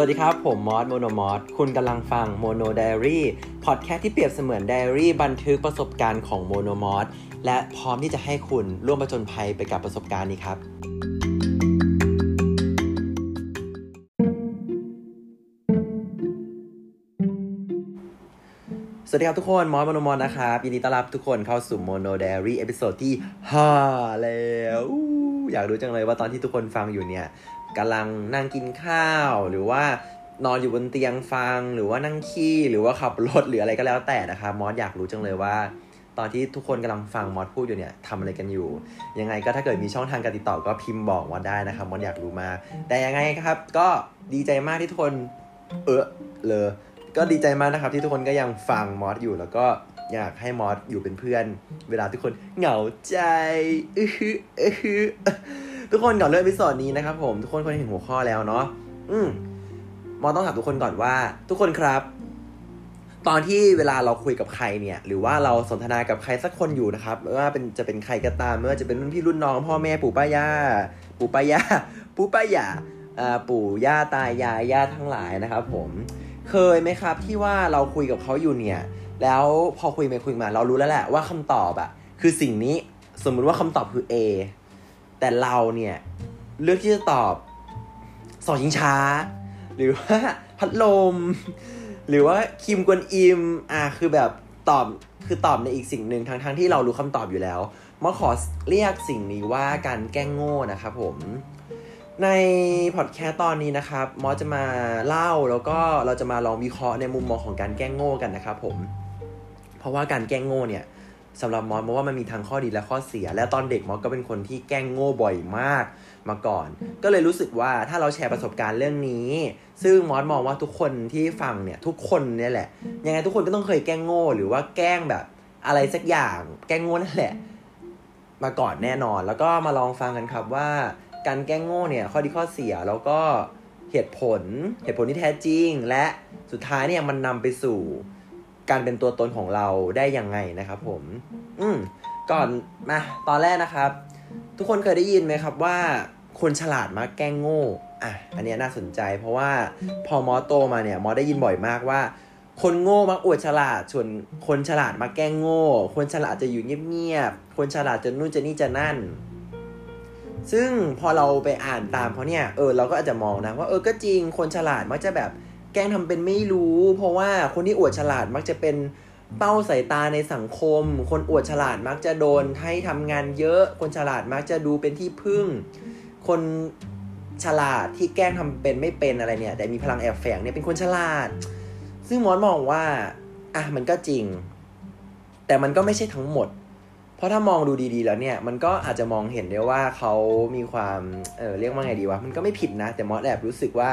สวัสดีครับ ผมมอสโมโนมอสคุณกำลังฟังโมโนไดอารี่พอดแคสต์ที่เปรียบเสมือนไดอารี่บันทึกประสบการณ์ของโมโนมอสและพร้อมที่จะให้คุณร่วมประจนภัยไปกับประสบการณ์นี้ครับ สวัสดีครับทุกคนมอสโมโนมอสนะครับ ยินดีต้อนรับทุกคนเข้าสู่โมโนไดอารี่ episode ที่ 5 แล้ว อยากรู้จังเลยว่าตอนที่ทุกคนฟังอยู่เนี่ย กำลังนั่งกินข้าว หรือว่านอนอยู่บนเตียงฟัง หรือว่านั่งขี้ หรือว่าขับรถหรืออะไรก็แล้วแต่นะครับมอสอยากรู้จังเลยว่า ตอนที่ทุกคนกำลังฟังมอสพูดอยู่เนี่ยทำอะไรกันอยู่ ยังไงก็ถ้าเกิดมีช่องทางการติดต่อก็พิมพ์บอกมอสได้นะครับมอสอยากรู้มา แต่ยังไงครับ ก็ดีใจมากที่ทุกคนเออเลย ก็ดีใจมากนะครับที่ทุกคนก็ยังฟังมอสอยู่แล้วก็อยากให้มอสอยู่เป็นเพื่อน เวลาทุกคนเหงาใจอือฮึอือฮึ ทุกคนก่อนเริ่มพิสอดนี้นะครับผมทุกคนควรเห็นหัวข้อแล้วเนาะอืมมอต้องถามทุกคนก่อนว่า ทุกคนครับ ตอนที่เวลาเราคุยกับใครเนี่ย หรือว่าเราสนทนากับใครสักคนอยู่นะครับไม่ว่าเป็นจะเป็นใครก็ตามไม่ว่าจะเป็นรุ่นพี่รุ่นน้องพ่อแม่ปู่ป้าย่าปู่ป้าย่าปู่ป้าย่าปู่ย่าตายายย่าทั้งหลายนะครับ ผมเคยไหมครับที่ว่าเราคุยกับเขาอยู่เนี่ย แล้วพอคุยไปคุยมาเรารู้แล้วแหละว่าคำตอบอะคือสิ่งนี้สมมุติว่าคำตอบคือ A แต่เราเนี่ย เลือกที่จะตอบสอชิงช้า หรือว่าพัดลม หรือว่าคิมกวนอิม อะคือแบบตอบคือตอบในอีกสิ่งหนึ่งทั้งทงที่เรารู้คำตอบอยู่แล้วมาขอเรียกสิ่งนี้ว่าการแกล้งโง่นะครับผม ในพอดแคสต์ตอนนี้นะครับมอสจะมาเล่าแล้วก็เราจะมาลองวิเคราะห์ในมุมมองของการแกล้งโง่กันนะครับผม เพราะว่าการแกล้งโง่เนี่ย สำหรับมอสมอว่ามันมีทั้งข้อดีและข้อเสีย และตอนเด็กมอสก็เป็นคนที่แกล้งโง่บ่อยมากมาก่อน ก็เลยรู้สึกว่าถ้าเราแชร์ประสบการณ์เรื่องนี้ ซึ่งมอสมองว่าทุกคนที่ฟังเนี่ยทุกคนเนี่ยแหละ ยังไงทุกคนก็ต้องเคยแกล้งโง่หรือว่าแกล้งแบบอะไรสักอย่าง แกล้งโง่นั่นแหละ มาก่อนแน่นอน แล้วก็มาลองฟังกันครับว่า การแกล้งโง่เนี่ยข้อดีข้อเสียแล้วก็เหตุผลเหตุผลที่แท้จริง และสุดท้ายเนี่ยมันนำไปสู่ การเป็นตัวตนของเราได้ยังไงนะครับผม อืมก่อนมาตอนแรกนะครับ ทุกคนเคยได้ยินไหมครับว่า คนฉลาดมักแกล้งโง่อะอันนี้น่าสนใจ เพราะว่าพอมอโตมาเนี่ยมอได้ยินบ่อยมากว่า คนโง่มักอวดฉลาด ส่วนคนฉลาดมักแกล้งโง่ คนฉลาดจะอยู่เงียบๆคนฉลาดจะนู่นจะนี่จะนั่น ซึ่งพอเราไปอ่านตามเขาเนี่ยเออเราก็อาจจะมองนะว่าเออก็จริงคนฉลาดมักจะแบบ แกล้งทำเป็นไม่รู้ เพราะว่าคนที่อวดฉลาดมักจะเป็นเป้าสายตาในสังคม คนอวดฉลาดมักจะโดนให้ทำงานเยอะ คนฉลาดมักจะดูเป็นที่พึ่ง คนฉลาดที่แกล้งทำเป็นไม่เป็นอะไรเนี่ย แต่มีพลังแอบแฝงเนี่ยเป็นคนฉลาด ซึ่งมอสมองว่าอะมันก็จริง แต่มันก็ไม่ใช่ทั้งหมด เพราะถ้ามองดูดีๆแล้วเนี่ย มันก็อาจจะมองเห็นได้ว่าเขามีความเออเรียกว่าไงดีวะมันก็ไม่ผิดนะ แต่มอสแอบรู้สึกว่า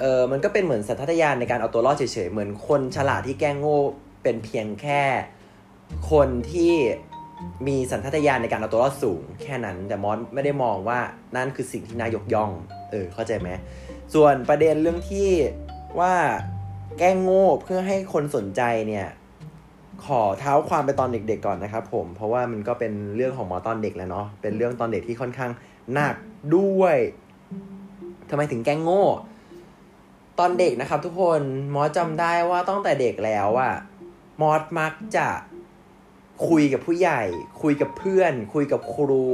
เออมันก็เป็นเหมือนสัตยานในการเอาตัวรอดเฉยๆ เหมือนคนฉลาดที่แกล้งโง่เป็นเพียงแค่คนที่มีสัญชาตญาณในการเอาตัวรอดสูง แค่นั้นแต่มอสไม่ได้มองว่านั่นคือสิ่งที่นายกย่อง เออเข้าใจไหมส่วนประเด็นเรื่องที่ว่าแกล้งโง่เพื่อให้คนสนใจเนี่ยขอเท้าความไปตอนเด็กๆก่อนนะครับผมเพราะว่ามันก็เป็นเรื่องของหมอตอนเด็กแล้วเนาะเป็นเรื่องตอนเด็กที่ค่อนข้างหนักด้วยทำไมถึงแกล้งโง่ ตอนเด็กนะครับ ทุกคนมอสจำได้ว่าตั้งแต่เด็กแล้วอะมอสมักจะคุยกับผู้ใหญ่ คุยกับเพื่อน คุยกับครู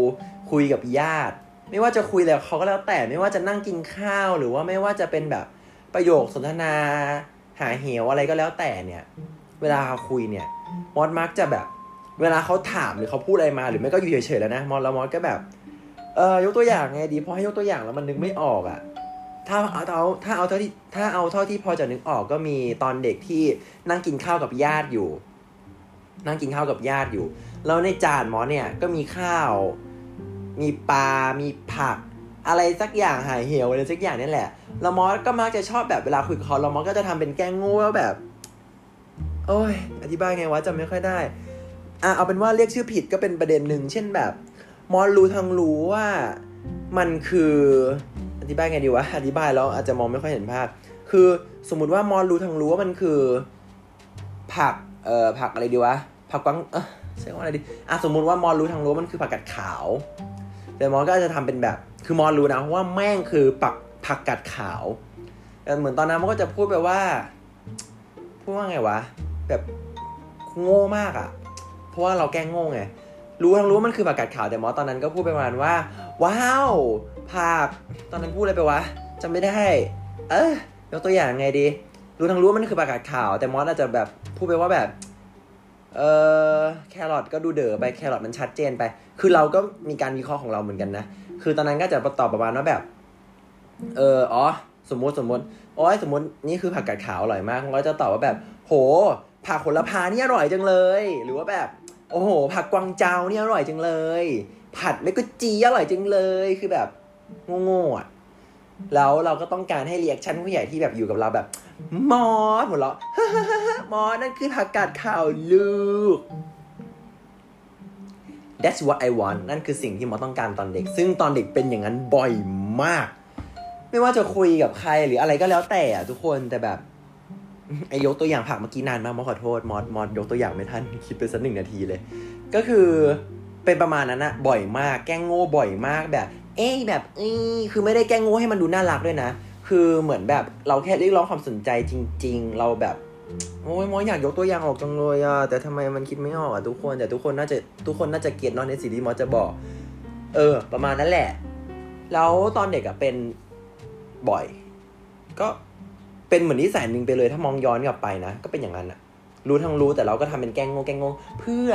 คุยกับญาติ ไม่ว่าจะคุยแล้วเขาก็แล้วแต่ไม่ว่าจะนั่งกินข้าวหรือว่าไม่ว่าจะเป็นแบบประโยคสนทนา หาเหวอะไรก็แล้วแต่เนี่ย เวลาเขาคุยเนี่ย มอสมักจะแบบ เวลาเขาถามหรือเขาพูดอะไรมา หรือไม่ก็อยู่เฉยๆแล้วนะมอสแล้วมอสก็แบบเออยกตัวอย่างไงดีพอให้ยกตัวอย่างแล้วมันนึกไม่ออกอะ่ะ ถ้าเอาถ้าเอาเท่าที่ถ้าเอาเท่าที่พอจะนึกออกก็มีตอนเด็กที่นั่งกินข้าวกับญาติอยู่ นั่งกินข้าวกับญาติอยู่ แล้วในจานหมอเนี่ยก็มีข้าว มีปลา มีผัก อะไรสักอย่างหายเหี่ยวอะไรสักอย่างนี่แหละแล้วมอสก็มักจะชอบแบบเวลาคุยกับเขาเรามอสก็จะทำเป็นแกล้งโง่วแบบ โอ้ย อธิบายไงวะจำไม่ค่อยได้อะเอาเป็นว่าเรียกชื่อผิดก็เป็นประเด็นหนึ่งเช่นแบบ มอสรู้ทั้งรู้ว่ามันคือ อธิบายไงดีวะ อธิบายแล้วอาจจะมองไม่ค่อยเห็นภาพ คือสมมุติว่ามอสรู้ทั้งรู้ว่ามันคือ ผัก เอ่อ ผักอะไรดีวะ ผักกวางเออใช่ว่าอะไรดี อะสมมุติว่ามอสรู้ทั้งรู้ว่ามันคือผักกาดขาว แต่มอสก็จะทำเป็นแบบ คือมอสรู้นะว่าแม่งคือปักผักกาดขาวแต่เหมือนตอนนั้นมันก็จะพูดไปว่า พูดว่าไงวะ แบบโง่มากอะ่ะ เพราะว่าเราแกล้งโง่ไง รู้ทั้งรู้ว่ามันคือผักกาดขาวแต่หมอตอนนั้นก็พูดไปประมาณว่า ว้าวผักตอนนั้นพูดอะไรไปวะจำไม่ได้ เออยกตัวอย่างไงดี รู้ทั้งรู้ว่ามันคือผักกาดขาว แต่มอสอาจจะแบบพูดไปว่าแบบเออแครอทก็ดูเด๋อไปแครอทมันชัดเจนไป คือเราก็มีการวิเคราะห์ของเราเหมือนกันนะคือตอนนั้นก็จะตอบประมาณว่าแบบ เอออ๋อ สมมติสมมติโอ้ยสมมตินี่คือผักกาดขาวอร่อยมากเราจะตอบว่าแบบ โหผักโหระพานี่อร่อยจังเลย หรือว่าแบบ โอ้โห ผักกวางเจาเนี่ยอร่อยจังเลย ผัดเมกจีอร่อยจังเลยคือแบบโง่ๆอะแล้วเราก็ต้องการให้เรียกชั่นผู้ใหญ่ที่แบบอยู่กับเราแบบ มอสหมดแล้วมอสนั่นคือผักกาดขาวลูก That's what I want นั่นคือสิ่งที่มอสต้องการตอนเด็ก ซึ่งตอนเด็กเป็นอย่างนั้นบ่อยมาก ไม่ว่าจะคุยกับใครหรืออะไรก็แล้วแต่อะทุกคนแต่แบบ ไอยกตัวอย่างผักเมื่อกี้นานมากมอขอโทษมอสมอสยกตัวอย่างไม่ทันคิดไปสักหนึ่งนาทีเลย ก็คือเป็นประมาณนั้นนะบ่อยมากแกล้งโง่บ่อยมากแบบ เอ้ยแบบเอ้ยคือไม่ได้แกล้งโง่ให้มันดูน่ารักด้วยนะ คือเหมือนแบบเราแค่เรียกร้องความสนใจจริง ๆ เราแบบโอ้ยมอสอยากยกตัวอย่างออกจังเลยอะแต่ทำไมมันคิดไม่ออกอะทุกคนแต่ทุกคนน่าจะทุกคนน่าจะเก็ตเนอะในสิ่งที่มอสจะบอก เออ ประมาณนั้นแหละ แล้วตอนเด็กอะเป็นบ่อย ก็ เป็นเหมือนนิสัยหนึ่งไปเลยถ้ามองย้อนกลับไปนะ ก็เป็นอย่างนั้นอะรู้ทั้งรู้แต่เราก็ทำเป็นแกล้งโง่แกล้งโง่เพื่อ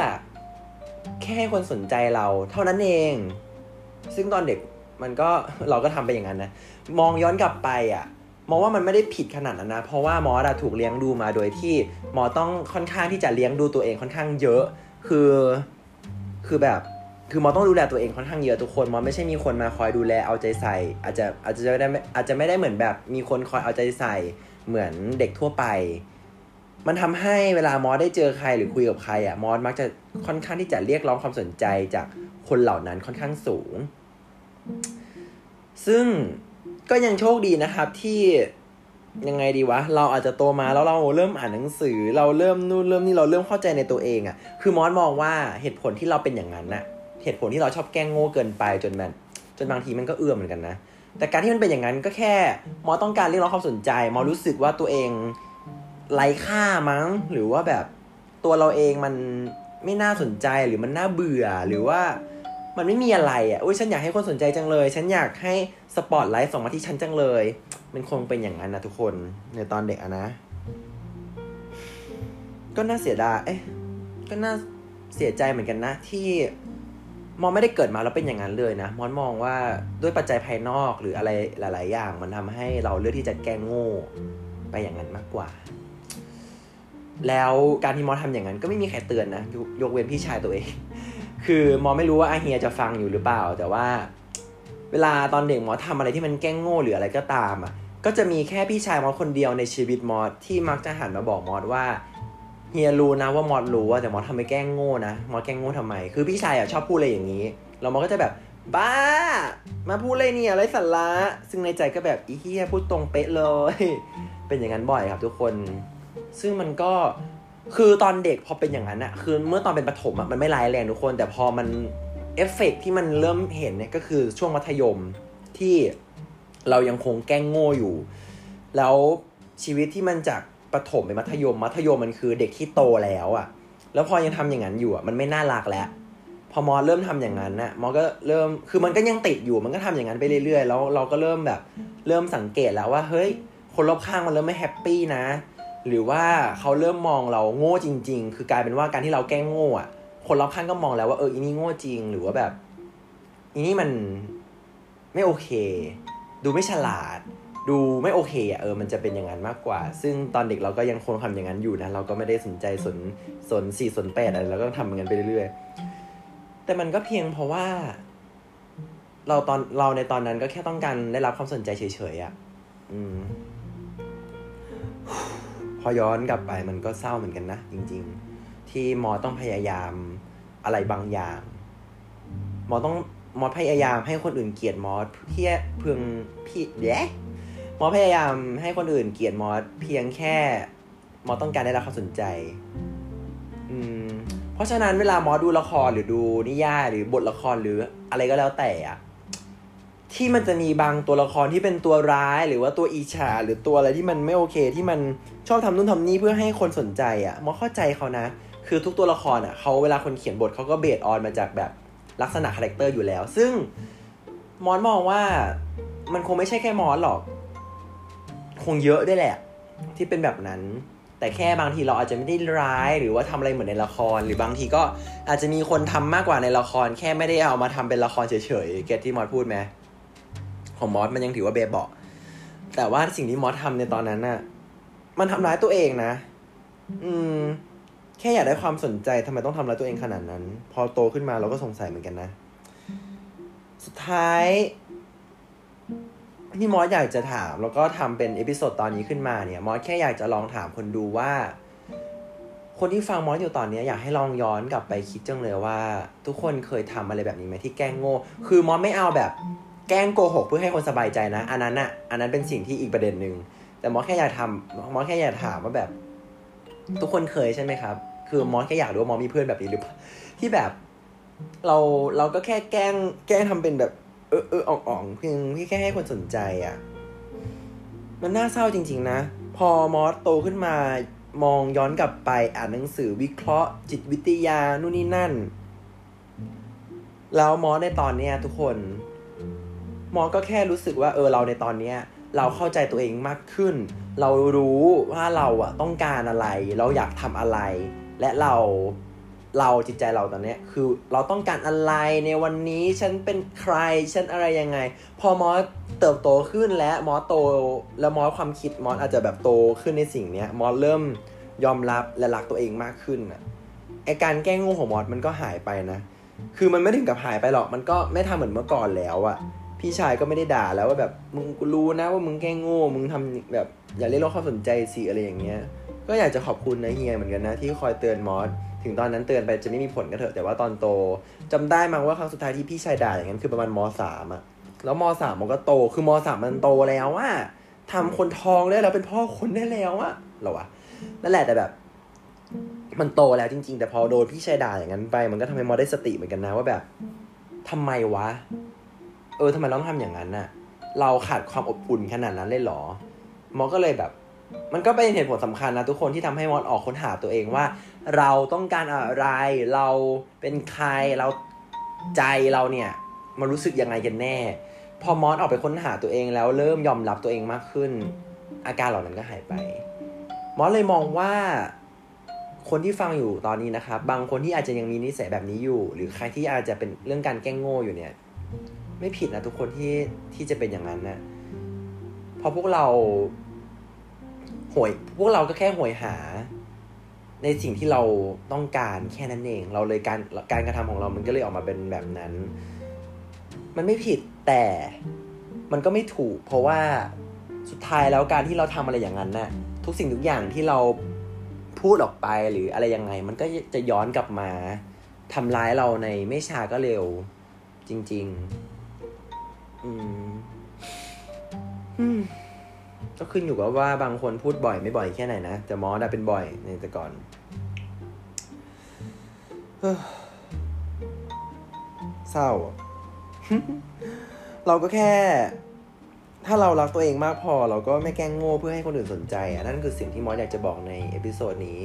แค่ให้คนสนใจเรา เท่านั้นเอง ซึ่งตอนเด็กมันก็เราก็ทำไปอย่างนั้นนะ มองย้อนกลับไปอะมองว่ามันไม่ได้ผิดขนาดนั้นนะ เพราะว่ามอสถูกเลี้ยงดูมาโดยที่มอต้องค่อนข้างที่จะเลี้ยงดูตัวเองค่อนข้างเยอะ คือ คือแบบ คือมอสต้องดูแลตัวเองค่อนข้างเยอะทุกคนมอสไม่ใช่มีคนมาคอยดูแลเอาใจใส่ อาจจะอาจจะไม่ได้อาจจะไม่ได้เหมือนแบบมีคนคอยเอาใจใส่ เหมือนเด็กทั่วไป มันทำให้เวลามอสได้เจอใครหรือคุยกับใครอะมอสมักจะค่อนข้างที่จะเรียกร้องความสนใจจากคนเหล่านั้นค่อนข้างสูง ซึ่งก็ยังโชคดีนะครับที่ยังไงดีวะ เราอาจจะโตมาแล้วเราเริ่มอ่านหนังสือ เราเริ่มนู่นเริ่มนี่เราเริ่มเข้าใจในตัวเองอะ่ะ คือมอสมองว่าเหตุผลที่เราเป็นอย่างนั้นน่ะ เหตุผลที่เราชอบแกล้งโง่เกินไปจนมันจนบางทีมันก็เอื้อมเหมือนกันนะ แต่การที่มันเป็นอย่างนั้นก็แค่มอต้องการเรียกร้องความสนใจ มอรู้สึกว่าตัวเองไร้ค่ามั้ง หรือว่าแบบตัวเราเองมันไม่น่าสนใจหรือมันน่าเบื่อหรือว่ามันไม่มีอะไรอะอุ้ยฉันอยากให้คนสนใจจังเลย ฉันอยากให้สปอตไลท์ส่องมาที่ฉันจังเลย มันคงเป็นอย่างนั้นนะทุกคนในตอนเด็กอะนะ ก็น่าเสียดายเอ๊ะก็น่าเสียใจเหมือนกันนะที่ มองไม่ได้เกิดมาแล้วเป็นอย่างนั้นเลยนะมอนมองว่าด้วยปัจจัยภายนอกหรืออะไรหลาย ๆ อย่าง มันทำให้เราเลือกที่จะแกล้งโง่ไปอย่างนั้นมากกว่า แล้วการที่มอสทำอย่างนั้น ก็ไม่มีใครเตือนนะยกยกเว้นพี่ชายตัวเอง คือมอไม่รู้ว่าอาเฮียจะฟังอยู่หรือเปล่า แต่ว่า เวลาตอนเด็กมอสทำอะไรที่มันแกล้งโง่หรืออะไรก็ตามอะก็จะมีแค่พี่ชายมอสคนเดียวในชีวิตมอสที่มักจะหันมาบอกมอสว่า เฮียรู้นะว่ามอสรู้ว่าแต่มอสทำไปแกล้งโง่นะมอสแกล้งโง่ทำไม คือพี่ชายอะชอบพูดอะไรอย่างนี้แล้วมอก็จะแบบ บ้า มาพูดอะไรเนี่ยอะไรสาระซึ่งในใจก็แบบอีเฮียพูดตรงเป๊ะเลย เป็นอย่างนั้นบ่อยครับทุกคน ซึ่งมันก็คือตอนเด็กพอเป็นอย่างนั้นอะคือเมื่อตอนเป็นประถมอะมันไม่ร้ายแรงทุกคน แต่พอมันเอฟเฟกที่มันเริ่มเห็นเนี่ยก็คือช่วงมัธยมที่เรายังคงแกล้งโง่อยู่ แล้วชีวิตที่มันจาก ประถมไปมัธยม มัธยมมันคือเด็กที่โตแล้วอะแล้วพอยังทำอย่างนั้นอยู่อะมันไม่น่ารักแล้ว พอมอเริ่มทำอย่างนั้นน่ะมอก็เริ่มคือมันก็ยังติดอยู่มันก็ทำอย่างนั้นไปเรื่อยๆแล้วเราก็เริ่มแบบ เริ่มสังเกตแล้วว่า เฮ้ย คนรอบข้างมันเริ่มไม่แฮปปี้นะ หรือว่าเขาเริ่มมองเราโง่จริง ๆ คือกลายเป็นว่าการที่เราแกล้งโง่อะคนรอบข้างก็มองแล้วว่าเอออีนี่โง่จริงหรือว่าแบบอีนี่มันไม่โอเค ดูไม่ฉลาด ดูไม่โอเคอะเออมันจะเป็นอย่างนั้นมากกว่า ซึ่งตอนเด็กเราก็ยังคงทำอย่างนั้นอยู่นะเราก็ไม่ได้สนใจสนสนสี่สนแปดอะไรเราก็ทำอย่างนั้นไปเรื่อยๆแต่มันก็เพียงเพราะว่า เราตอนเราในตอนนั้นก็แค่ต้องการได้รับความสนใจเฉยๆอะอืม พอย้อนกลับไปมันก็เศร้าเหมือนกันนะจริง ๆ ที่มอต้องพยายามอะไรบางอย่างมอต้องมอพยายามให้คนอื่นเกลียดมอเพียเพียงพี่เด้ มอพยายามให้คนอื่นเกลียดมอสเพียงแค่มอสต้องการได้รับความสนใจ อืม เพราะฉะนั้นเวลามอสดูละครหรือดูนิยายหรือบทละครหรืออะไรก็แล้วแต่อะที่มันจะมีบางตัวละครที่เป็นตัวร้าย หรือว่าตัวอิจฉาหรือตัวอะไรที่มันไม่โอเค ที่มันชอบทำนู่นทำนี่เพื่อให้คนสนใจอะ่ะมอสเข้าใจเขานะ คือทุกตัวละครอะ่ะเขาเวลาคนเขียนบทเขาก็ base on มาจากแบบลักษณะ character อยู่แล้ว ซึ่งมอนมองว่ามันคงไม่ใช่แค่มอนหรอก คงเยอะได้แหละ ที่เป็นแบบนั้น แต่แค่บางทีเราอาจจะไม่ได้ร้ายหรือว่าทำอะไรเหมือนในละคร หรือบางทีก็อาจจะมีคนทำมากกว่าในละคร แค่ไม่ได้เอามาทำเป็นละครเฉยๆเก็ตที่มอสพูดไหมของมอสมันยังถือว่าเบเบาะแต่ว่าสิ่งที่มอสทำในตอนนั้นน่ะ มันทำร้ายตัวเองนะ อืม แค่อยากได้ความสนใจทำไมต้องทำร้ายตัวเองขนาดนั้น พอโตขึ้นมาเราก็สงสัยเหมือนกันนะ สุดท้าย ที่มอสอยากจะถามแล้วก็ทำเป็น episode ตอนนี้ขึ้นมาเนี่ยมอสแค่อยากจะลองถามคนดูว่า คนที่ฟังมอสอยู่ตอนนี้อยากให้ลองย้อนกลับไปคิดจังเลยว่า ทุกคนเคยทำอะไรแบบนี้ไหมที่แกล้งโง่ คือมอสไม่เอาแบบแกล้งโกหกเพื่อให้คนสบายใจนะ อันนั้นอะอันนั้นเป็นสิ่งที่อีกประเด็นหนึ่งแต่มอสแค่อยากทำมอสแค่อยากถามว่าแบบ ทุกคนเคยใช่ไหมครับ คือมอสแค่อยากรู้ว่ามอสมีเพื่อนแบบนี้หรือเปล่าที่แบบ เราเราก็แค่แกล้งแกล้งทำเป็นแบบ เออเอออ่องๆเพียงพี่แค่ให้คนสนใจอะ่ะ มันน่าเศร้าจริง ๆ นะ พอมอสโตขึ้นมามองย้อนกลับไปอ่านหนังสือวิเคราะห์ จิตวิทยานู่นนี่นั่น แล้วมอสในตอนเนี้ยทุกคน มอสก็แค่รู้สึกว่าเออเราในตอนเนี้ย เราเข้าใจตัวเองมากขึ้น เรารู้ว่าเราอะต้องการอะไร เราอยากทำอะไร และเรา เราจิตใจเราตอนนี้คือเราต้องการอะไรในวันนี้ฉันเป็นใครฉันอะไรยังไง พอมอสเติบโตขึ้นและมอสโต แล้วมอสความคิดมอสอาจจะแบบโตขึ้นในสิ่งเนี้ยมอสเริ่มยอมรับและรักตัวเองมากขึ้นอะไอการแก้งงูของมอสมันก็หายไปนะ คือมันไม่ถึงกับหายไปหรอกมันก็ไม่ทำเหมือนเมื่อก่อนแล้วอะพี่ชายก็ไม่ได้ด่าแล้วว่าแบบมึงรู้นะว่ามึงแกล้งโง่มึงทำแบบอย่าเรียกร้องความสนใจสิอะไรอย่างเงี้ยก็อยากจะขอบคุณนะเฮียเหมือนกันนะที่คอยเตือนมอส ถึงตอนนั้นเตือนไปจะไม่มีผลก็เถอะแต่ว่าตอนโตจำได้มั้งว่าครั้งสุดท้ายที่พี่ชายด่าอย่างนั้นคือประมาณมสามอะแล้วมสามมันก็โตคือมสามมันโตแล้วว่าทำคนทองได้แล้วเป็นพ่อคนได้แล้วอะหรอวะนั่นแหละแต่แบบ มันโตแล้วจริง ๆ แต่พอโดนพี่ชายด่าอย่างนั้นไป มันก็ทำให้มอได้สติเหมือนกันนะว่าแบบทำไมวะ เออทำไมต้องทำอย่างนั้นน่ะ เราขาดความอบอุ่นขนาดนั้นเลยเหรอมอก็เลยแบบ มันก็เป็นเหตุผลสำคัญนะทุกคนที่ทำให้มอสออกค้นหาตัวเองว่า เราต้องการอะไรเราเป็นใครเราใจเราเนี่ยมันรู้สึกยังไงกันแน่ พอมอสออกไปค้นหาตัวเองแล้วเริ่มยอมรับตัวเองมากขึ้น อาการเหล่านั้นก็หายไป มอสเลยมองว่าคนที่ฟังอยู่ตอนนี้นะครับ บางคนที่อาจจะยังมีนิสัยแบบนี้อยู่ หรือใครที่อาจจะเป็นเรื่องการแกล้งโง่อยู่เนี่ย ไม่ผิดนะทุกคนที่ที่จะเป็นอย่างนั้นนะเพราะพวกเรา หวยพวกเราก็แค่หวยหา ในสิ่งที่เราต้องการแค่นั้นเอง เราเลยการการกระทำของเรามันก็เลยออกมาเป็นแบบนั้น มันไม่ผิดแต่มันก็ไม่ถูก เพราะว่าสุดท้ายแล้วการที่เราทำอะไรอย่างนั้นน่ะทุกสิ่งทุกอย่างที่เราพูดออกไปหรืออะไรยังไง มันก็จะย้อนกลับมาทำร้ายเราในไม่ช้าก็เร็ว จริง ๆ อืม อืม ก็ขึ้นอยู่กับว่าบางคนพูดบ่อยไม่บ่อยแค่ไหนนะ แต่มอสเป็นบ่อยในแต่ก่อนเศร้า เราก็แค่ ถ้าเรารักตัวเองมากพอ เราก็ไม่แกล้งโง่เพื่อให้คนอื่นสนใจอะนั่นคือสิ่งที่มอสอยากจะบอกใน episode นี้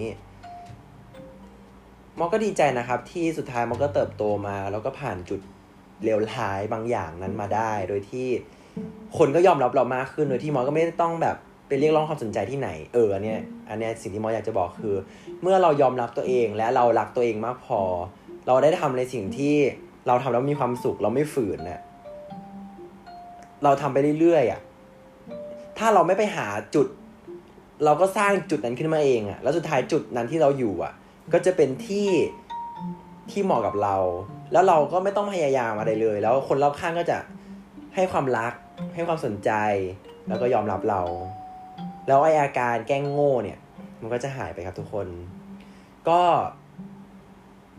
มอสก็ดีใจนะครับ ที่สุดท้ายมอสก็เติบโตมา แล้วก็ผ่านจุดเลวร้ายบางอย่างนั้นมาได้ โดยที่ คนก็ยอมรับเรามากขึ้นโดยที่มอสก็ไม่ต้องแบบไปเรียกร้องความสนใจที่ไหน เอออันเนี้ยอันเนี้ยสิ่งที่มอสอยากจะบอกคือ เมื่อเรายอมรับตัวเองและเรารักตัวเองมากพอ เราได้ทำในสิ่งที่เราทำแล้วมีความสุขเราไม่ฝืนนะเราทำไปเรื่อยๆอะถ้าเราไม่ไปหาจุด เราก็สร้างจุดนั้นขึ้นมาเองอะแล้วสุดท้ายจุดนั้นที่เราอยู่อะก็จะเป็นที่ที่เหมาะกับเรา แล้วเราก็ไม่ต้องพยายามอะไรเลย แล้วคนรอบข้างก็จะ ให้ความรัก ให้ความสนใจ แล้วก็ยอมรับเรา แล้วไอ้อาการแกล้งโง่เนี่ย มันก็จะหายไปครับทุกคน ก็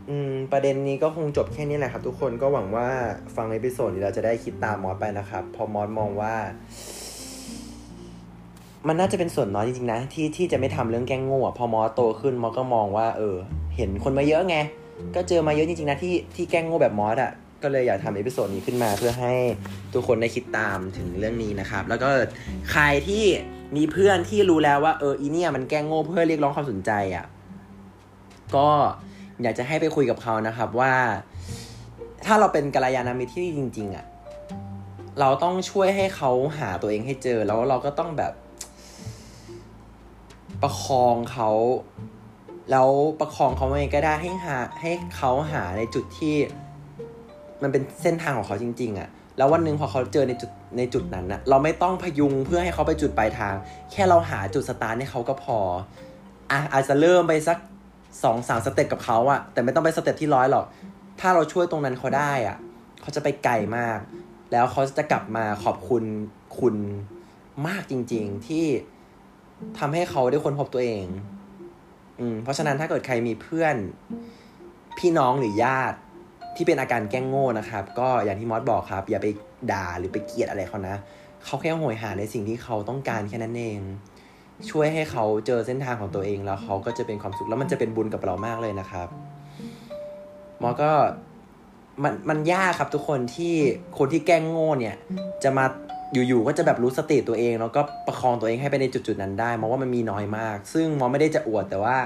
อืมประเด็นนี้ก็คงจบแค่นี้แหละครับ ทุกคนก็หวังว่าฟังใน episode นี้เราจะได้คิดตามมอสไปนะครับ พอมอสมองว่า มันน่าจะเป็นส่วนน้อยจริงๆนะ ที่ที่จะไม่ทำเรื่องแกล้งโง่พอมอสโตขึ้นมอสก็มองว่า เออ เห็นคนมาเยอะไง ก็เจอมาเยอะจริงๆนะที่ที่แกล้งโง่แบบมอสอะ ก็เลยอยากทำ episode นี้ขึ้นมาเพื่อให้ทุกคนได้คิดตามถึงเรื่องนี้นะครับ แล้วก็ใครที่มีเพื่อนที่รู้แล้วว่าเอออีเนี่ยมันแกล้งโง่เพื่อเรียกร้องความสนใจอะ่ะก็อยากจะให้ไปคุยกับเขานะครับว่า ถ้าเราเป็นกัลยาณมิตรที่จริง ๆอะ่ะเราต้องช่วยให้เขาหาตัวเองให้เจอแล้วเราก็ต้องแบบ ประคองเขาแล้วประคองเขาไงก็ได้ให้หาให้เขาหาในจุดที่ มันเป็นเส้นทางของเขาจริง ๆอะ่ะแล้ววันหนึ่งพอเขาเจอในจุดในจุดนั้นนะเราไม่ต้องพยุงเพื่อให้เขาไปจุดปลายทาง แค่เราหาจุดสตาร์ทให้เขาก็พออะอาจจะเริ่มไปสักสองสามสเต็ปกับเขาอะแต่ไม่ต้องไปสเต็ปที่ร้อยหรอก ถ้าเราช่วยตรงนั้นเขาได้อะเขาจะไปไกลมาก แล้วเขาจะกลับมาขอบคุณคุณมากจริง ๆ ที่ทำให้เขาได้ค้นพบตัวเอง อืมเพราะฉะนั้นถ้าเกิดใครมีเพื่อน พี่น้องหรือญาติ ที่เป็นอาการแกล้งโง่นะครับ ก็อย่างที่มอสบอกครับ อย่าไปด่าหรือไปเกลียดอะไรเขานะ เขาแค่โหยหาในสิ่งที่เขาต้องการแค่นั้นเอง ช่วยให้เขาเจอเส้นทางของตัวเองแล้วเขาก็จะเป็นความสุขแล้วมันจะเป็นบุญกับเรามากเลยนะครับมอสก็มันมันยากครับทุกคนที่คนที่แกล้งโง่เนี่ย จะมาอยู่ๆก็จะแบบรู้สติตัวเองแล้วก็ประคองตัวเองให้ไปในจุดๆนั้นได้มองว่ามันมีน้อยมาก ซึ่งมอไม่ได้จะอวดแต่ว่า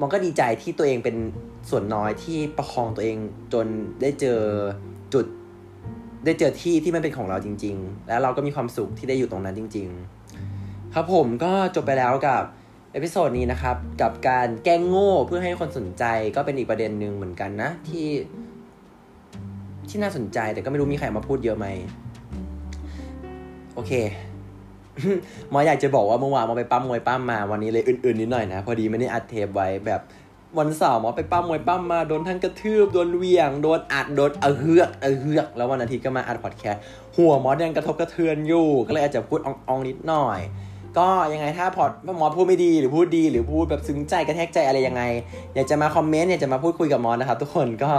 มันก็ดีใจที่ตัวเองเป็นส่วนน้อยที่ประคองตัวเองจนได้เจอจุด ได้เจอที่ที่มันเป็นของเราจริง ๆ แล้วเราก็มีความสุขที่ได้อยู่ตรงนั้นจริง ๆ ครับผมก็จบไปแล้วกับepisode นี้นะครับ กับการแกล้งโง่เพื่อให้คนสนใจก็เป็นอีกประเด็นหนึ่งเหมือนกันนะ ที่ ที่น่าสนใจแต่ก็ไม่รู้มีใครมาพูดเยอะไหมโอเค มอสอยากจะบอกว่าเมื่อวานมอสไปปล้ำมวยปล้ำมาวันนี้เลยอึนๆนิดหน่อยนะ พอดีไม่ได้อัดเทปไว้แบบวันเสาร์มอสไปปล้ำมวยปล้ำมาโดนทั้งกระทืบโดนเหวี่ยงโดนอัดโดนเอเฮือกเอเฮือก แล้ววันอาทิตย์ก็มาอัดพอดแคสต์หัวมอสยังกระทบกระเทือนอยู่ ก็เลยอาจจะพูดอ๊องๆนิดหน่อย ก็ยังไงถ้าพอดมอสพูดไม่ดีหรือพูดดีหรือพูดแบบซึ้งใจกระแทกใจอะไรยังไง อยากจะมาคอมเมนต์อยากจะมาพูดคุยกับมอสนะครับทุกคนก็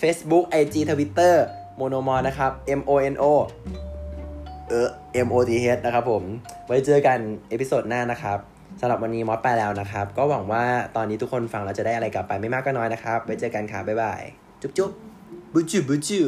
Facebook IG Twitter MonoMoth นะครับ M O N O เออ M O T H นะครับผม ไว้เจอกัน episode หน้านะครับสำหรับวันนี้มอสไปแล้วนะครับ ก็หวังว่าตอนนี้ทุกคนฟังแล้วจะได้อะไรกลับไปไม่มากก็น้อยนะครับ ไว้เจอกันครับบ๊ายบาย จุ๊บจุ๊บบุจูบุจู